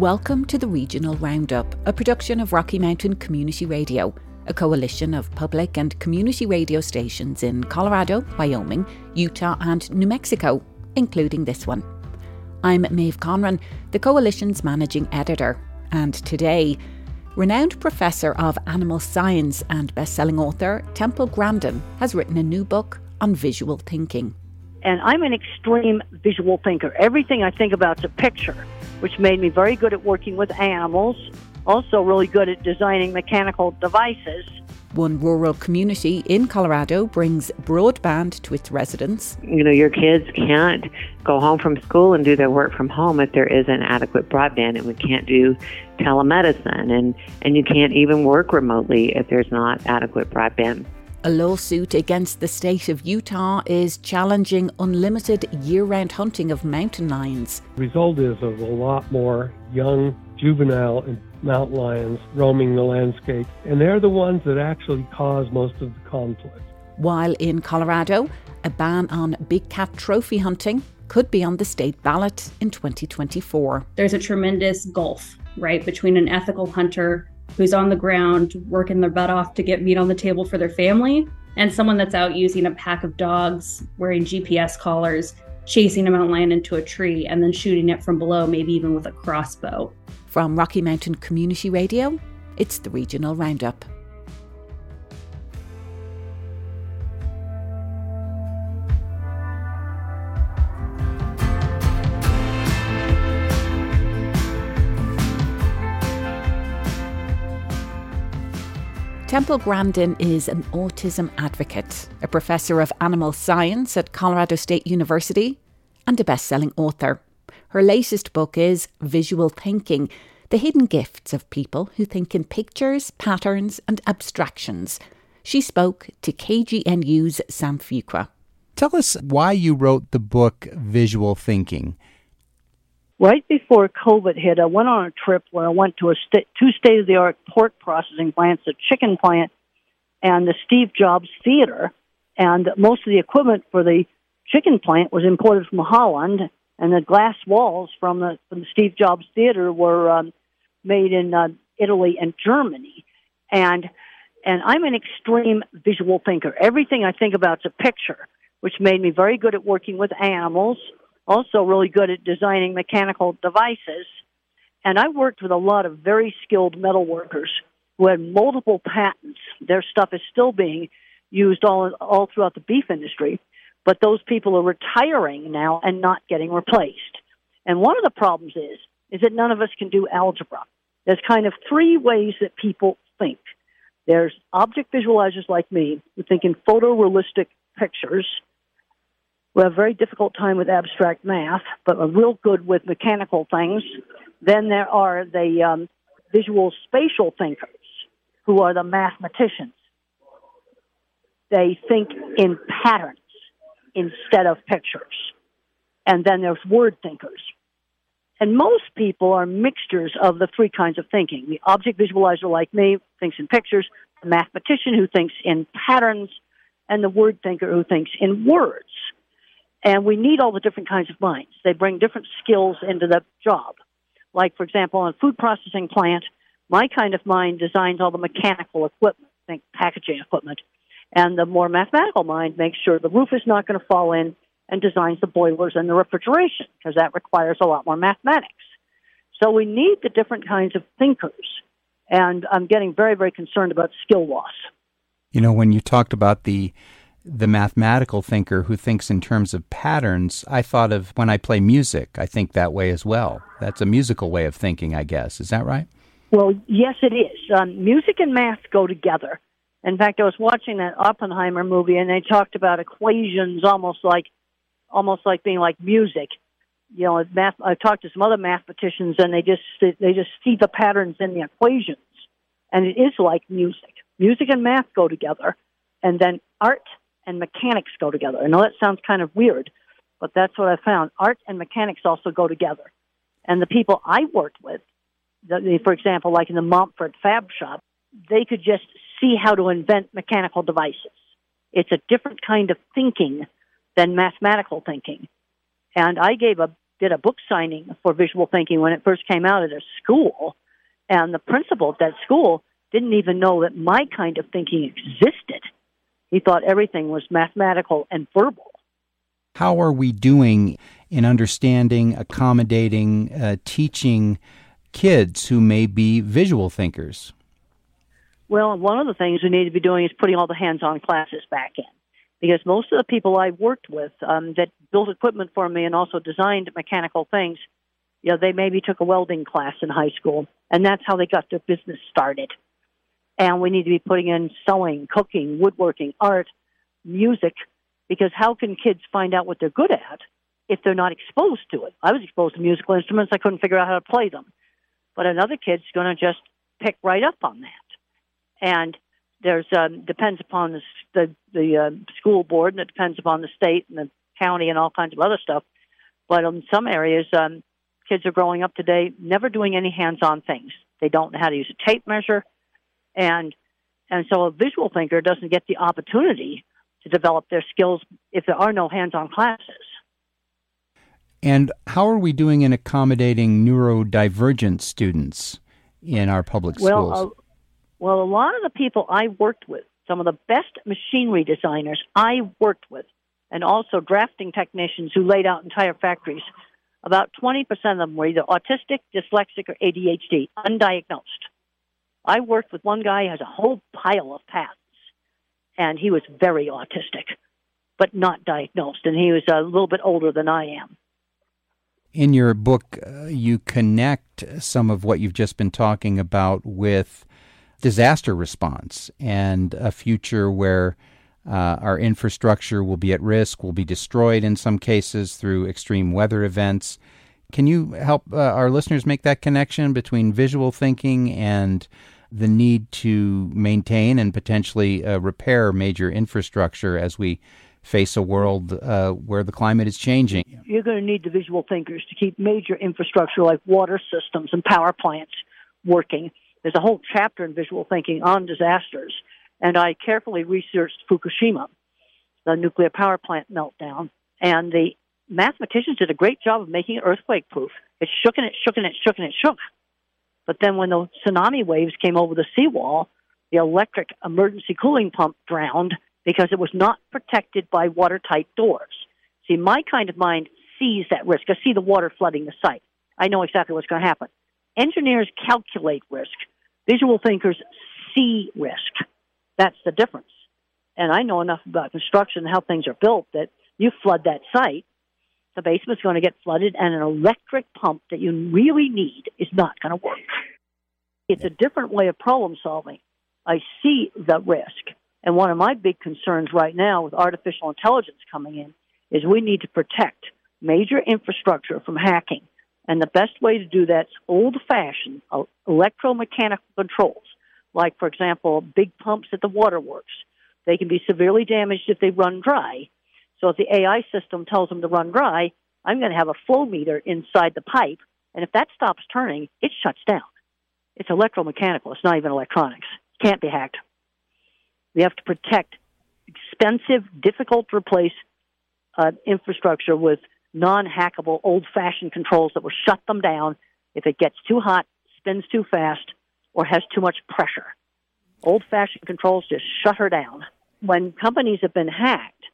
Welcome to the Regional Roundup, a production of Rocky Mountain Community Radio, a coalition of public and community radio stations in Colorado, Wyoming, Utah, and New Mexico, including this one. I'm Maeve Conran, the coalition's managing editor, and today, renowned professor of animal science and best-selling author Temple Grandin has written a new book on visual thinking. And I'm an extreme visual thinker. Everything I think about is a picture, which made me very good at working with animals, also really good at designing mechanical devices. One rural community in Colorado brings broadband to its residents. You know, your kids can't go home from school and do their work from home if there isn't adequate broadband, and we can't do telemedicine, and, and you can't even work remotely if there's not adequate broadband. A lawsuit against the state of Utah is challenging unlimited year round hunting of mountain lions. The result is of a lot more young, juvenile, and mountain lions roaming the landscape, and they're the ones that actually cause most of the conflict. While in Colorado, a ban on big cat trophy hunting could be on the state ballot in 2024. There's a tremendous gulf, right, between an ethical hunter who's on the ground working their butt off to get meat on the table for their family, and someone that's out using a pack of dogs wearing GPS collars, chasing a mountain lion into a tree, and then shooting it from below, maybe even with a crossbow. From Rocky Mountain Community Radio, it's the Regional Roundup. Temple Grandin is an autism advocate, a professor of animal science at Colorado State University, and a best selling author. Her latest book is Visual Thinking The Hidden Gifts of People Who Think in Pictures, Patterns, and Abstractions. She spoke to KGNU's Sam Fuqua. Tell us why you wrote the book Visual Thinking right before COVID hit, I went on a trip where I went to a st- two state of the art pork processing plants, a chicken plant, and the Steve Jobs Theater. And most of the equipment for the chicken plant was imported from Holland, and the glass walls from the, from the Steve Jobs Theater were um, made in uh, Italy and Germany. And and I'm an extreme visual thinker. Everything I think about is a picture, which made me very good at working with animals also really good at designing mechanical devices. And I worked with a lot of very skilled metal workers who had multiple patents. Their stuff is still being used all, all throughout the beef industry, but those people are retiring now and not getting replaced. And one of the problems is, is that none of us can do algebra. There's kind of three ways that people think. There's object visualizers like me who think in photorealistic pictures who have a very difficult time with abstract math, but are real good with mechanical things. Then there are the um, visual spatial thinkers, who are the mathematicians. They think in patterns instead of pictures. And then there's word thinkers. And most people are mixtures of the three kinds of thinking. The object visualizer, like me, thinks in pictures, the mathematician who thinks in patterns, and the word thinker who thinks in words. And we need all the different kinds of minds. They bring different skills into the job. Like, for example, on a food processing plant, my kind of mind designs all the mechanical equipment, think packaging equipment. And the more mathematical mind makes sure the roof is not going to fall in and designs the boilers and the refrigeration, because that requires a lot more mathematics. So we need the different kinds of thinkers. And I'm getting very, very concerned about skill loss. You know, when you talked about the the mathematical thinker who thinks in terms of patterns, I thought of when I play music, I think that way as well. That's a musical way of thinking, I guess. Is that right? Well, yes, it is. Um, music and math go together. In fact, I was watching that Oppenheimer movie, and they talked about equations almost like, almost like being like music. You know, math. I talked to some other mathematicians, and they just they just see the patterns in the equations, and it is like music. Music and math go together, and then art and mechanics go together. I know that sounds kind of weird, but that's what I found. Art and mechanics also go together. And the people I worked with, for example, like in the Montfort Fab Shop, they could just see how to invent mechanical devices. It's a different kind of thinking than mathematical thinking. And I gave a did a book signing for visual thinking when it first came out at a school, and the principal at that school didn't even know that my kind of thinking existed. He thought everything was mathematical and verbal. How are we doing in understanding, accommodating, uh, teaching kids who may be visual thinkers? Well, one of the things we need to be doing is putting all the hands on classes back in. Because most of the people I worked with um, that built equipment for me and also designed mechanical things, you know, they maybe took a welding class in high school, and that's how they got their business started. And we need to be putting in sewing, cooking, woodworking, art, music, because how can kids find out what they're good at if they're not exposed to it? I was exposed to musical instruments, I couldn't figure out how to play them. But another kid's going to just pick right up on that. And there's um, depends upon the the, the uh, school board, and it depends upon the state and the county and all kinds of other stuff. But in some areas, um, kids are growing up today never doing any hands-on things. They don't know how to use a tape measure, and and so a visual thinker doesn't get the opportunity to develop their skills if there are no hands-on classes. And how are we doing in accommodating neurodivergent students in our public well, schools? Uh, well, a lot of the people I worked with, some of the best machinery designers I worked with, and also drafting technicians who laid out entire factories, about 20% of them were either autistic, dyslexic, or ADHD, undiagnosed. I worked with one guy who has a whole pile of patents, and he was very autistic, but not diagnosed, and he was a little bit older than I am. In your book, uh, you connect some of what you've just been talking about with disaster response and a future where uh, our infrastructure will be at risk, will be destroyed in some cases through extreme weather events. Can you help uh, our listeners make that connection between visual thinking and the need to maintain and potentially uh, repair major infrastructure as we face a world uh, where the climate is changing? You're going to need the visual thinkers to keep major infrastructure like water systems and power plants working there's a whole chapter in visual thinking on disasters, and I carefully researched Fukushima, the nuclear power plant meltdown, and the mathematicians did a great job of making it earthquake proof. It shook and it shook and it shook and it shook. But then when the tsunami waves came over the seawall, the electric emergency cooling pump drowned because it was not protected by watertight doors. See, my kind of mind sees that risk. I see the water flooding the site. I know exactly what's going to happen. Engineers calculate risk. Visual thinkers see risk. That's the difference. And I know enough about construction and how things are built that you flood that site, the basement's going to get flooded, and an electric pump that you really need is not going to work. It's a different way of problem solving. I see the risk. And one of my big concerns right now with artificial intelligence coming in is we need to protect major infrastructure from hacking and the best way to do that's old fashioned uh, electromechanical controls. Like, for example, big pumps at the waterworks. They can be severely damaged if they run dry. So if the AI system tells them to run dry, I'm going to have a flow meter inside the pipe. And if that stops turning, it shuts down. It's electromechanical. It's not even electronics. It can't be hacked. We have to protect expensive, difficult to replace uh, infrastructure with non-hackable, old-fashioned controls that will shut them down if it gets too hot, spins too fast, or has too much pressure. Old-fashioned controls just shut her down. When companies have been hacked,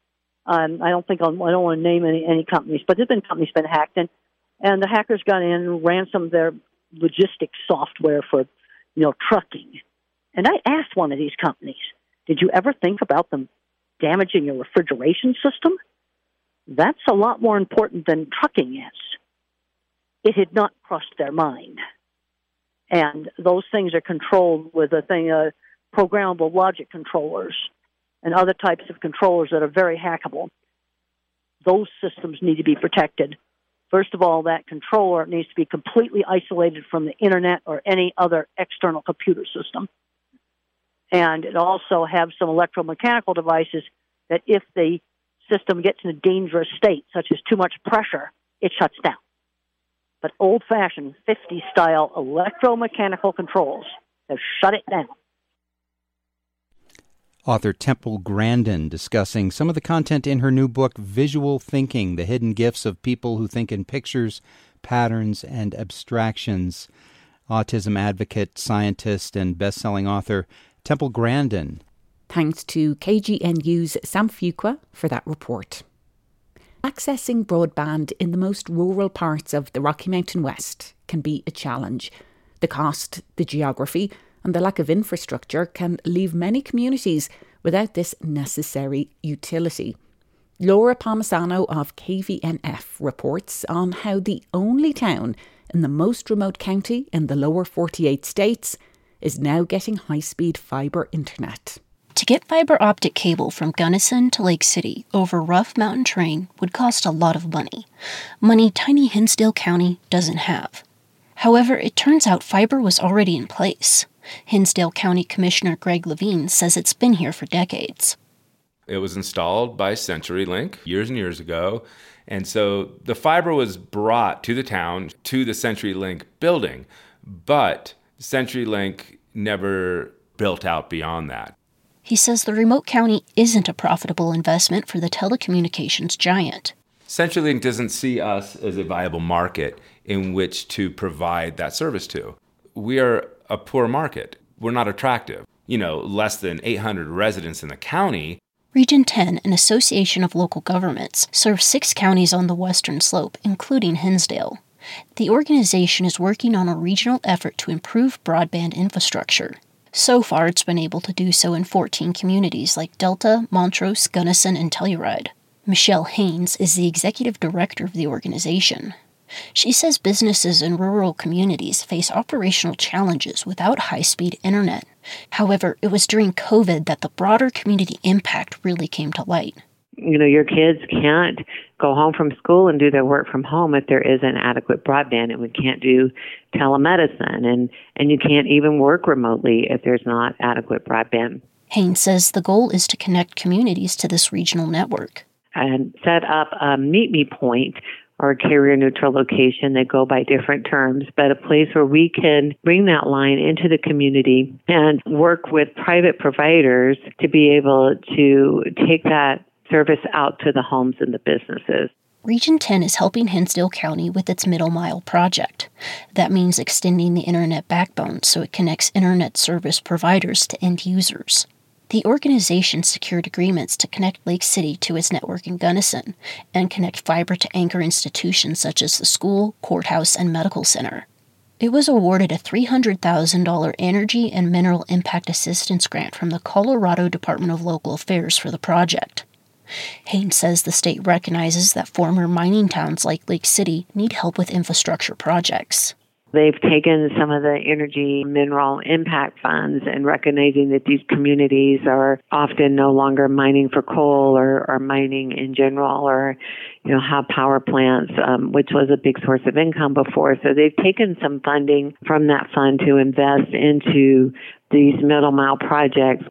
um, I don't think I'll, I don't want to name any, any companies, but there've been companies been hacked, and and the hackers got in and ransomed their logistics software for, you know, trucking. And I asked one of these companies, "Did you ever think about them damaging your refrigeration system?" That's a lot more important than trucking is. It had not crossed their mind. And those things are controlled with a thing, uh, programmable logic controllers and other types of controllers that are very hackable. Those systems need to be protected. First of all, that controller needs to be completely isolated from the internet or any other external computer system. And it also have some electromechanical devices that if the system gets in a dangerous state, such as too much pressure, it shuts down. But old fashioned 50 style electromechanical controls have shut it down. Author Temple Grandin discussing some of the content in her new book, Visual Thinking The Hidden Gifts of People Who Think in Pictures, Patterns, and Abstractions. Autism advocate, scientist, and best selling author Temple Grandin. Thanks to KGNU's Sam Fuqua for that report. Accessing broadband in the most rural parts of the Rocky Mountain West can be a challenge. The cost, the geography, and the lack of infrastructure can leave many communities without this necessary utility. Laura Palmisano of KVNF reports on how the only town in the most remote county in the lower 48 states is now getting high speed fibre internet. To get fiber optic cable from Gunnison to Lake City over rough mountain terrain would cost a lot of money, money tiny Hinsdale County doesn't have. However, it turns out fiber was already in place. Hinsdale County Commissioner Greg Levine says it's been here for decades. It was installed by CenturyLink years and years ago. And so the fiber was brought to the town, to the CenturyLink building, but CenturyLink never built out beyond that. He says the remote county isn't a profitable investment for the telecommunications giant. CenturyLink doesn't see us as a viable market in which to provide that service to. We are a poor market. We're not attractive. You know, less than 800 residents in the county. Region 10, an association of local governments, serves six counties on the western slope, including Hinsdale. The organization is working on a regional effort to improve broadband infrastructure. So far, it's been able to do so in 14 communities like Delta, Montrose, Gunnison, and Telluride. Michelle Haynes is the executive director of the organization. She says businesses in rural communities face operational challenges without high speed internet. However, it was during COVID that the broader community impact really came to light. You know, your kids can't go home from school and do their work from home if there isn't adequate broadband, and we can't do telemedicine, and, and you can't even work remotely if there's not adequate broadband. Haynes says the goal is to connect communities to this regional network. And set up a Meet Me point or a carrier neutral location. They go by different terms, but a place where we can bring that line into the community and work with private providers to be able to take that service out to the homes and the businesses. Region 10 is helping Hinsdale County with its Middle Mile project. That means extending the internet backbone so it connects internet service providers to end users. The organization secured agreements to connect Lake City to its network in Gunnison and connect fiber to anchor institutions such as the school, courthouse, and medical center. It was awarded a $300,000 Energy and Mineral Impact Assistance grant from the Colorado Department of Local Affairs for the project. Haynes says the state recognizes that former mining towns like Lake City need help with infrastructure projects. They've taken some of the energy mineral impact funds and recognizing that these communities are often no longer mining for coal or, or mining in general or, you know, have power plants, um, which was a big source of income before. So they've taken some funding from that fund to invest into these middle mile projects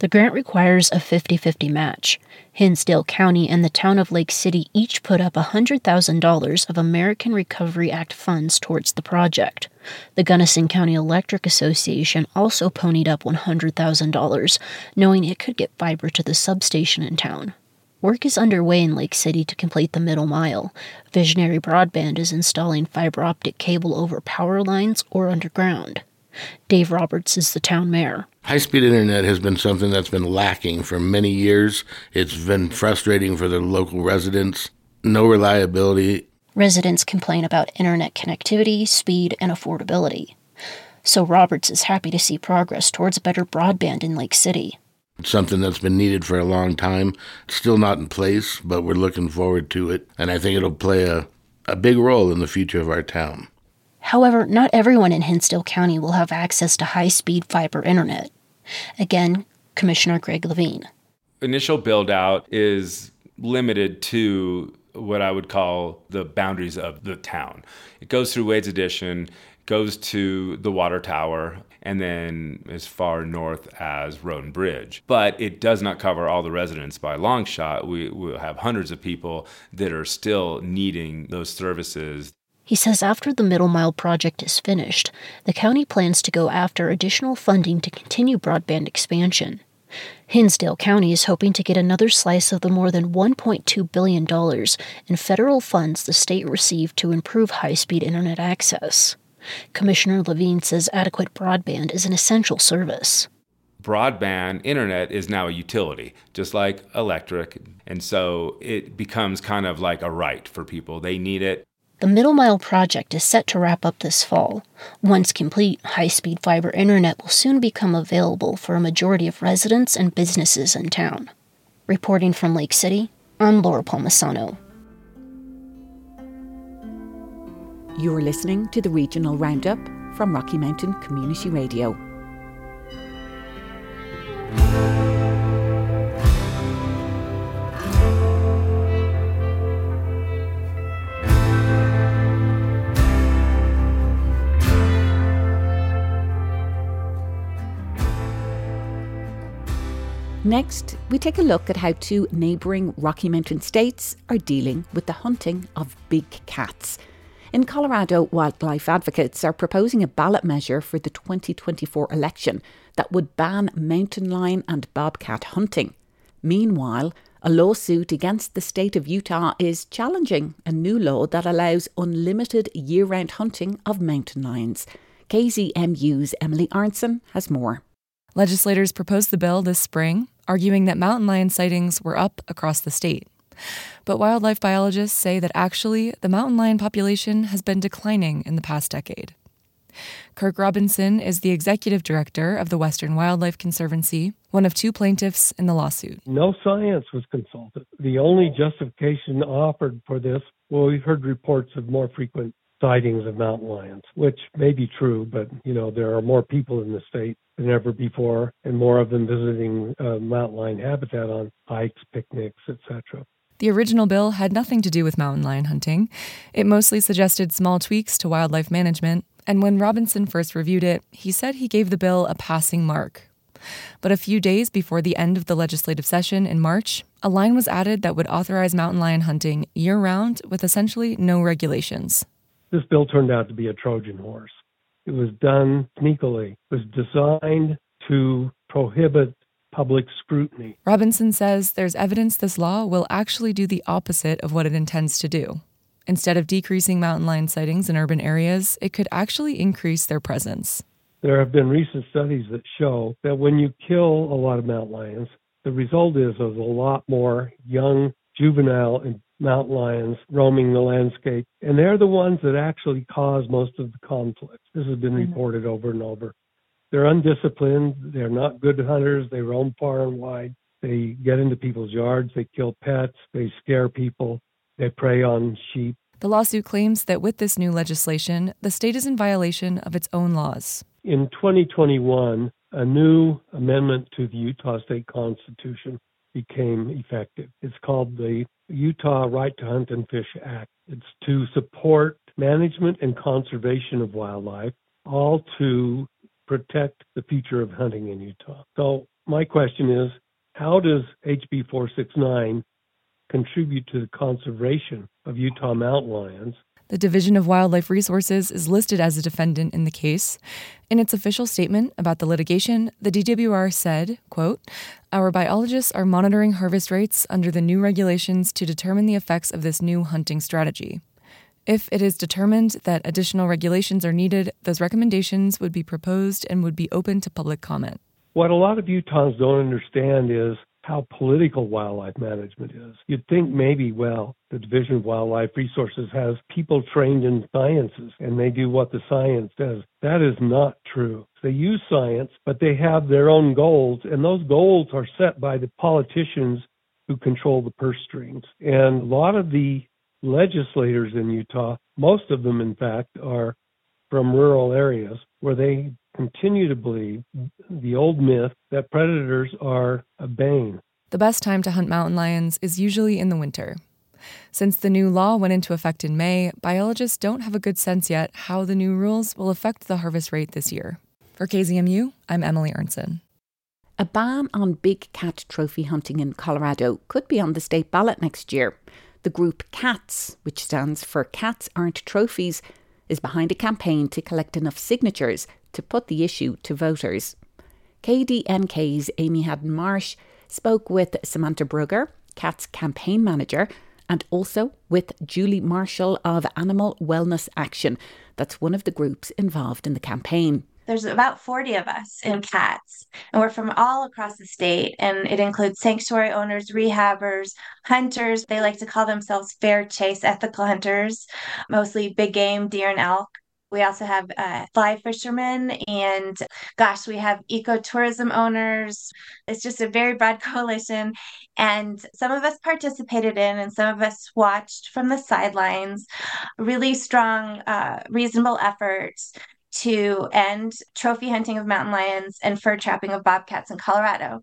the grant requires a 50 50 match. Hinsdale County and the town of Lake City each put up $100,000 of American Recovery Act funds towards the project. The Gunnison County Electric Association also ponied up $100,000, knowing it could get fiber to the substation in town. Work is underway in Lake City to complete the middle mile. Visionary Broadband is installing fiber optic cable over power lines or underground. Dave Roberts is the town mayor. High speed internet has been something that's been lacking for many years. It's been frustrating for the local residents. No reliability. Residents complain about internet connectivity, speed, and affordability. So Roberts is happy to see progress towards better broadband in Lake City. It's something that's been needed for a long time. It's still not in place, but we're looking forward to it. And I think it'll play a, a big role in the future of our town. However, not everyone in Hinsdale County will have access to high speed fiber internet. Again, Commissioner Greg Levine. Initial build out is limited to what I would call the boundaries of the town. It goes through Wade's Addition, goes to the water tower, and then as far north as Road and Bridge. But it does not cover all the residents by long shot. We will have hundreds of people that are still needing those services. He says after the Middle Mile project is finished, the county plans to go after additional funding to continue broadband expansion. Hinsdale County is hoping to get another slice of the more than $1.2 billion in federal funds the state received to improve high speed internet access. Commissioner Levine says adequate broadband is an essential service. Broadband internet is now a utility, just like electric. And so it becomes kind of like a right for people. They need it. The Middle Mile project is set to wrap up this fall. Once complete, high speed fiber internet will soon become available for a majority of residents and businesses in town. Reporting from Lake City, I'm Laura Palmisano. You're listening to the Regional Roundup from Rocky Mountain Community Radio. Next, we take a look at how two neighbouring Rocky Mountain states are dealing with the hunting of big cats. In Colorado, wildlife advocates are proposing a ballot measure for the 2024 election that would ban mountain lion and bobcat hunting. Meanwhile, a lawsuit against the state of Utah is challenging a new law that allows unlimited year round hunting of mountain lions. KZMU's Emily Arntsen has more. Legislators proposed the bill this spring, arguing that mountain lion sightings were up across the state. But wildlife biologists say that actually the mountain lion population has been declining in the past decade. Kirk Robinson is the executive director of the Western Wildlife Conservancy, one of two plaintiffs in the lawsuit. No science was consulted. The only justification offered for this, well, we've heard reports of more frequent sightings of mountain lions, which may be true, but you know there are more people in the state than ever before, and more of them visiting uh, mountain lion habitat on hikes, picnics, etc. The original bill had nothing to do with mountain lion hunting. It mostly suggested small tweaks to wildlife management, and when Robinson first reviewed it, he said he gave the bill a passing mark. But a few days before the end of the legislative session in March, a line was added that would authorize mountain lion hunting year round with essentially no regulations. This bill turned out to be a Trojan horse. It was done sneakily. It was designed to prohibit public scrutiny. Robinson says there's evidence this law will actually do the opposite of what it intends to do. Instead of decreasing mountain lion sightings in urban areas, it could actually increase their presence. There have been recent studies that show that when you kill a lot of mountain lions, the result is there's a lot more young, juvenile, and mountain lions roaming the landscape. And they're the ones that actually cause most of the conflicts. This has been mm-hmm. reported over and over. They're undisciplined. They're not good hunters. They roam far and wide. They get into people's yards. They kill pets. They scare people. They prey on sheep. The lawsuit claims that with this new legislation, the state is in violation of its own laws. In 2021, a new amendment to the Utah State Constitution became effective. It's called the Utah Right to Hunt and Fish Act. It's to support management and conservation of wildlife, all to protect the future of hunting in Utah. So, my question is how does HB 469 contribute to the conservation of Utah mountain lions the Division of Wildlife Resources is listed as a defendant in the case. In its official statement about the litigation, the DWR said, quote, "Our biologists are monitoring harvest rates under the new regulations to determine the effects of this new hunting strategy. If it is determined that additional regulations are needed, those recommendations would be proposed and would be open to public comment." What a lot of Utahns don't understand is how political wildlife management is. You'd think maybe, well, the Division of Wildlife Resources has people trained in sciences and they do what the science says. That is not true. They use science, but they have their own goals, and those goals are set by the politicians who control the purse strings. And a lot of the legislators in Utah, most of them, in fact, are from rural areas where they continue to believe the old myth that predators are a bane. The best time to hunt mountain lions is usually in the winter. Since the new law went into effect in May, biologists don't have a good sense yet how the new rules will affect the harvest rate this year. For KZMU, I'm Emily Arntsen. A ban on big cat trophy hunting in Colorado could be on the state ballot next year. The group CATS, which stands for Cats Aren't Trophies, is behind a campaign to collect enough signatures to put the issue to voters. KDNK's Amy Hadden Marsh spoke with Samantha Brugger, CAT's campaign manager, and also with Julie Marshall of Animal Wellness Action. That's one of the groups involved in the campaign. There's about 40 of us in CATS, and we're from all across the state. And it includes sanctuary owners, rehabbers, hunters. They like to call themselves fair chase ethical hunters, mostly big game, deer, and elk. We also have uh, fly fishermen, and gosh, we have ecotourism owners. It's just a very broad coalition. And some of us participated in, and some of us watched from the sidelines. Really strong, uh, reasonable efforts to end trophy hunting of mountain lions and fur trapping of bobcats in Colorado.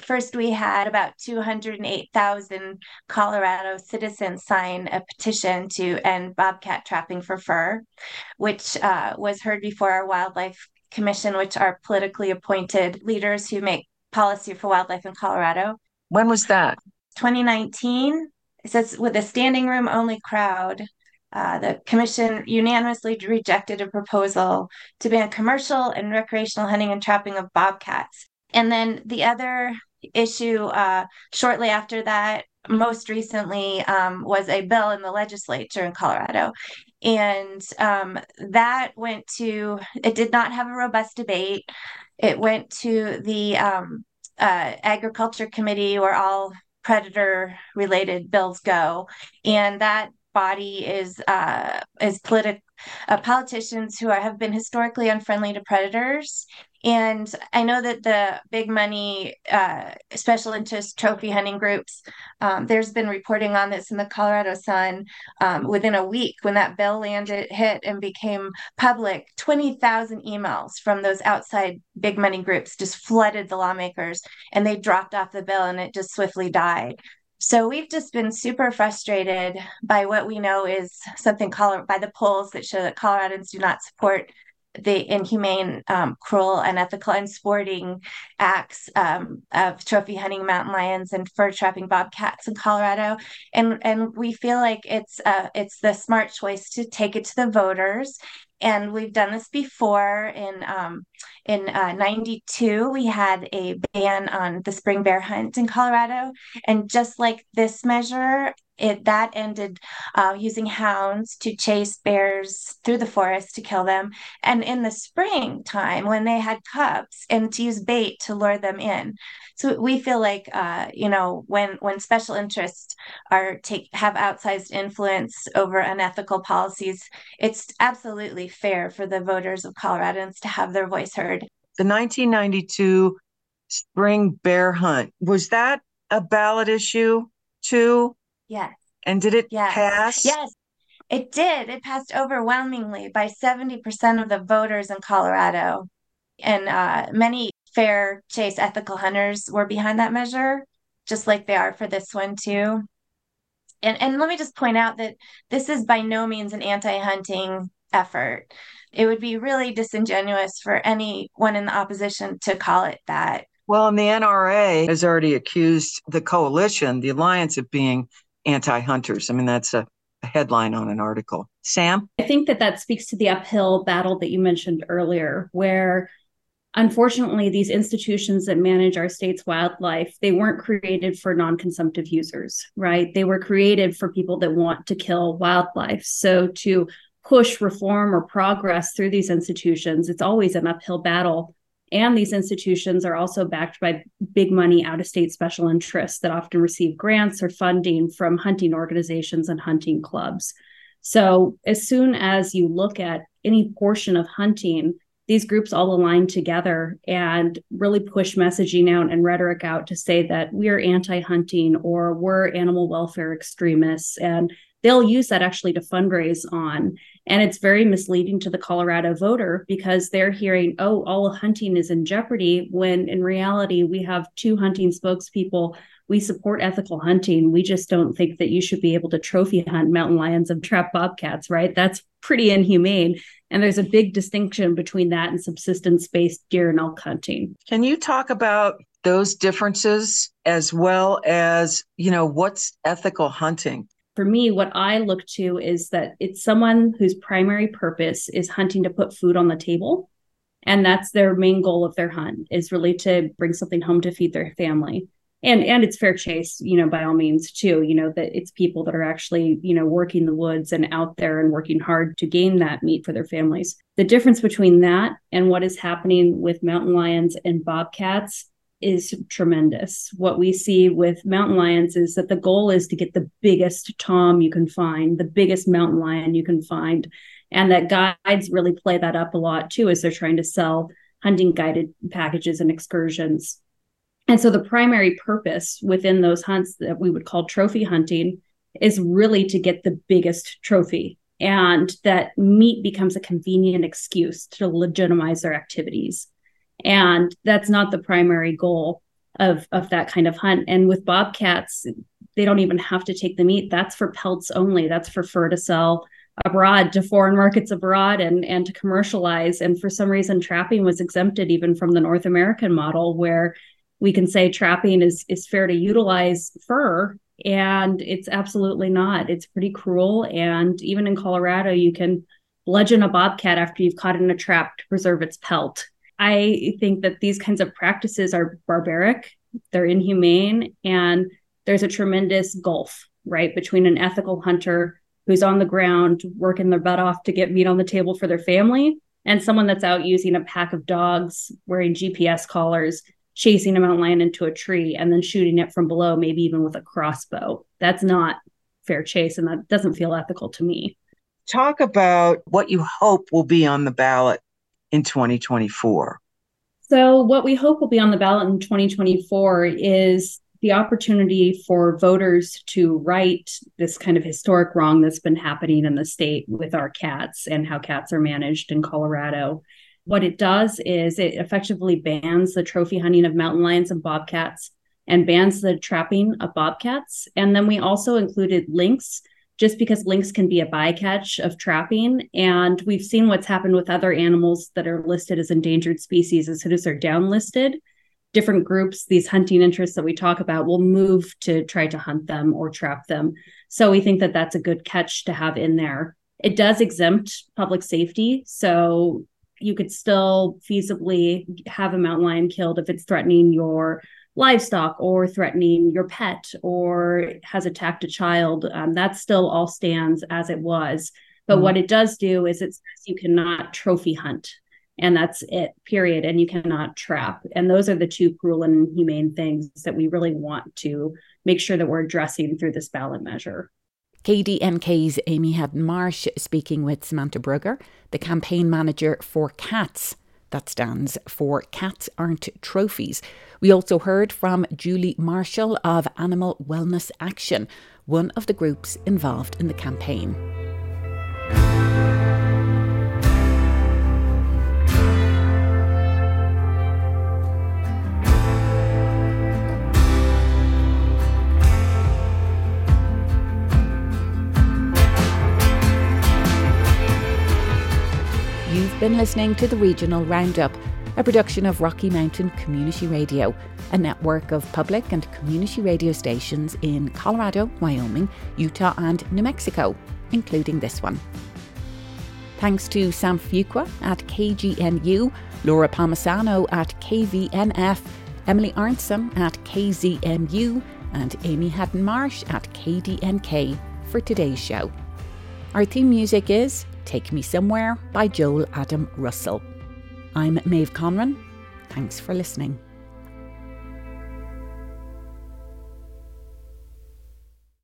First, we had about 208,000 Colorado citizens sign a petition to end bobcat trapping for fur, which uh, was heard before our Wildlife Commission, which are politically appointed leaders who make policy for wildlife in Colorado. When was that? 2019. It says with a standing room only crowd. Uh, the commission unanimously rejected a proposal to ban commercial and recreational hunting and trapping of bobcats. And then the other issue uh, shortly after that, most recently, um, was a bill in the legislature in Colorado. And um, that went to, it did not have a robust debate. It went to the um, uh, Agriculture Committee where all predator related bills go. And that body is uh, is politic uh, politicians who are, have been historically unfriendly to predators. And I know that the big money uh, special interest trophy hunting groups, um, there's been reporting on this in the Colorado Sun um, within a week when that bill landed, hit, and became public. 20,000 emails from those outside big money groups just flooded the lawmakers and they dropped off the bill and it just swiftly died. So we've just been super frustrated by what we know is something called by the polls that show that Coloradans do not support the inhumane, um, cruel, unethical, and sporting acts um, of trophy hunting mountain lions and fur trapping bobcats in Colorado, and and we feel like it's uh, it's the smart choice to take it to the voters and we've done this before in um, in uh, 92 we had a ban on the spring bear hunt in colorado. And just like this measure it that ended uh, using hounds to chase bears through the forest to kill them. And in the springtime when they had cubs and to use bait to lure them in. So we feel like uh, you know when when special interests are take have outsized influence over unethical policies it's absolutely fair for the voters of coloradans to have their voice heard. The 1992 spring bear hunt was that a ballot issue too Yes. And did it yes. pass? Yes, it did. It passed overwhelmingly by 70% of the voters in Colorado. And uh, many fair chase ethical hunters were behind that measure, just like they are for this one, too. And, and let me just point out that this is by no means an anti hunting effort. It would be really disingenuous for anyone in the opposition to call it that. Well, and the NRA has already accused the coalition, the alliance, of being anti hunters. I mean, that's a, a headline on an article. Sam? I think that that speaks to the uphill battle that you mentioned earlier, where unfortunately these institutions that manage our state's wildlife they weren't created for non-consumptive users right they were created for people that want to kill wildlife so to push reform or progress through these institutions it's always an uphill battle and these institutions are also backed by big money out of state special interests that often receive grants or funding from hunting organizations and hunting clubs. So, as soon as you look at any portion of hunting, these groups all align together and really push messaging out and rhetoric out to say that we're anti hunting or we're animal welfare extremists. And they'll use that actually to fundraise on. And it's very misleading to the Colorado voter because they're hearing, oh, all hunting is in jeopardy, when in reality, we have two hunting spokespeople. We support ethical hunting. We just don't think that you should be able to trophy hunt mountain lions and trap bobcats, right? That's pretty inhumane. And there's a big distinction between that and subsistence based deer and elk hunting. Can you talk about those differences as well as, you know, what's ethical hunting? For me, what I look to is that it's someone whose primary purpose is hunting to put food on the table. And that's their main goal of their hunt is really to bring something home to feed their family. And and it's fair chase, you know, by all means too, you know, that it's people that are actually, you know, working the woods and out there and working hard to gain that meat for their families. The difference between that and what is happening with mountain lions and bobcats is tremendous. What we see with mountain lions is that the goal is to get the biggest tom you can find, the biggest mountain lion you can find. And that guides really play that up a lot too as they're trying to sell hunting guided packages and excursions. And so the primary purpose within those hunts that we would call trophy hunting is really to get the biggest trophy. And that meat becomes a convenient excuse to legitimize their activities and that's not the primary goal of of that kind of hunt. And with bobcats they don't even have to take the meat. That's for pelts only. That's for fur to sell abroad to foreign markets abroad and and to commercialize. And for some reason trapping was exempted even from the north american model where we can say trapping is is fair to utilize fur and it's absolutely not. It's pretty cruel. And even in colorado you can bludgeon a bobcat after you've caught it in a trap to preserve its pelt I think that these kinds of practices are barbaric, they're inhumane, and there's a tremendous gulf, right, between an ethical hunter who's on the ground working their butt off to get meat on the table for their family and someone that's out using a pack of dogs wearing GPS collars, chasing a mountain lion into a tree and then shooting it from below, maybe even with a crossbow. That's not fair chase, and that doesn't feel ethical to me. Talk about what you hope will be on the ballot in 2024? So, what we hope will be on the ballot in 2024 is the opportunity for voters to right this kind of historic wrong that's been happening in the state with our cats and how cats are managed in Colorado. What it does is it effectively bans the trophy hunting of mountain lions and bobcats and bans the trapping of bobcats. And then we also included lynx just because lynx can be a bycatch of trapping. And we've seen what's happened with other animals that are listed as endangered species as soon as they're downlisted. Different groups, these hunting interests that we talk about, will move to try to hunt them or trap them. So we think that that's a good catch to have in there. It does exempt public safety. So you could still feasibly have a mountain lion killed if it's threatening your livestock or threatening your pet or has attacked a child, um, that still all stands as it was. But mm-hmm. what it does do is it says you cannot trophy hunt, and that's it, period. And you cannot trap. And those are the two cruel and inhumane things that we really want to make sure that we're addressing through this ballot measure. KDNK's Amy Hadden Marsh speaking with Samantha Brugger, the campaign manager for CATS, that stands for Cats Aren't Trophies. We also heard from Julie Marshall of Animal Wellness Action, one of the groups involved in the campaign. Listening to the Regional Roundup, a production of Rocky Mountain Community Radio, a network of public and community radio stations in Colorado, Wyoming, Utah, and New Mexico, including this one. Thanks to Sam Fuqua at KGNU, Laura Palmisano at KVNF, Emily Arntsen at KZMU, and Amy Hadden Marsh at KDNK for today's show. Our theme music is Take Me Somewhere by Joel Adam Russell. I'm Maeve Conran. Thanks for listening.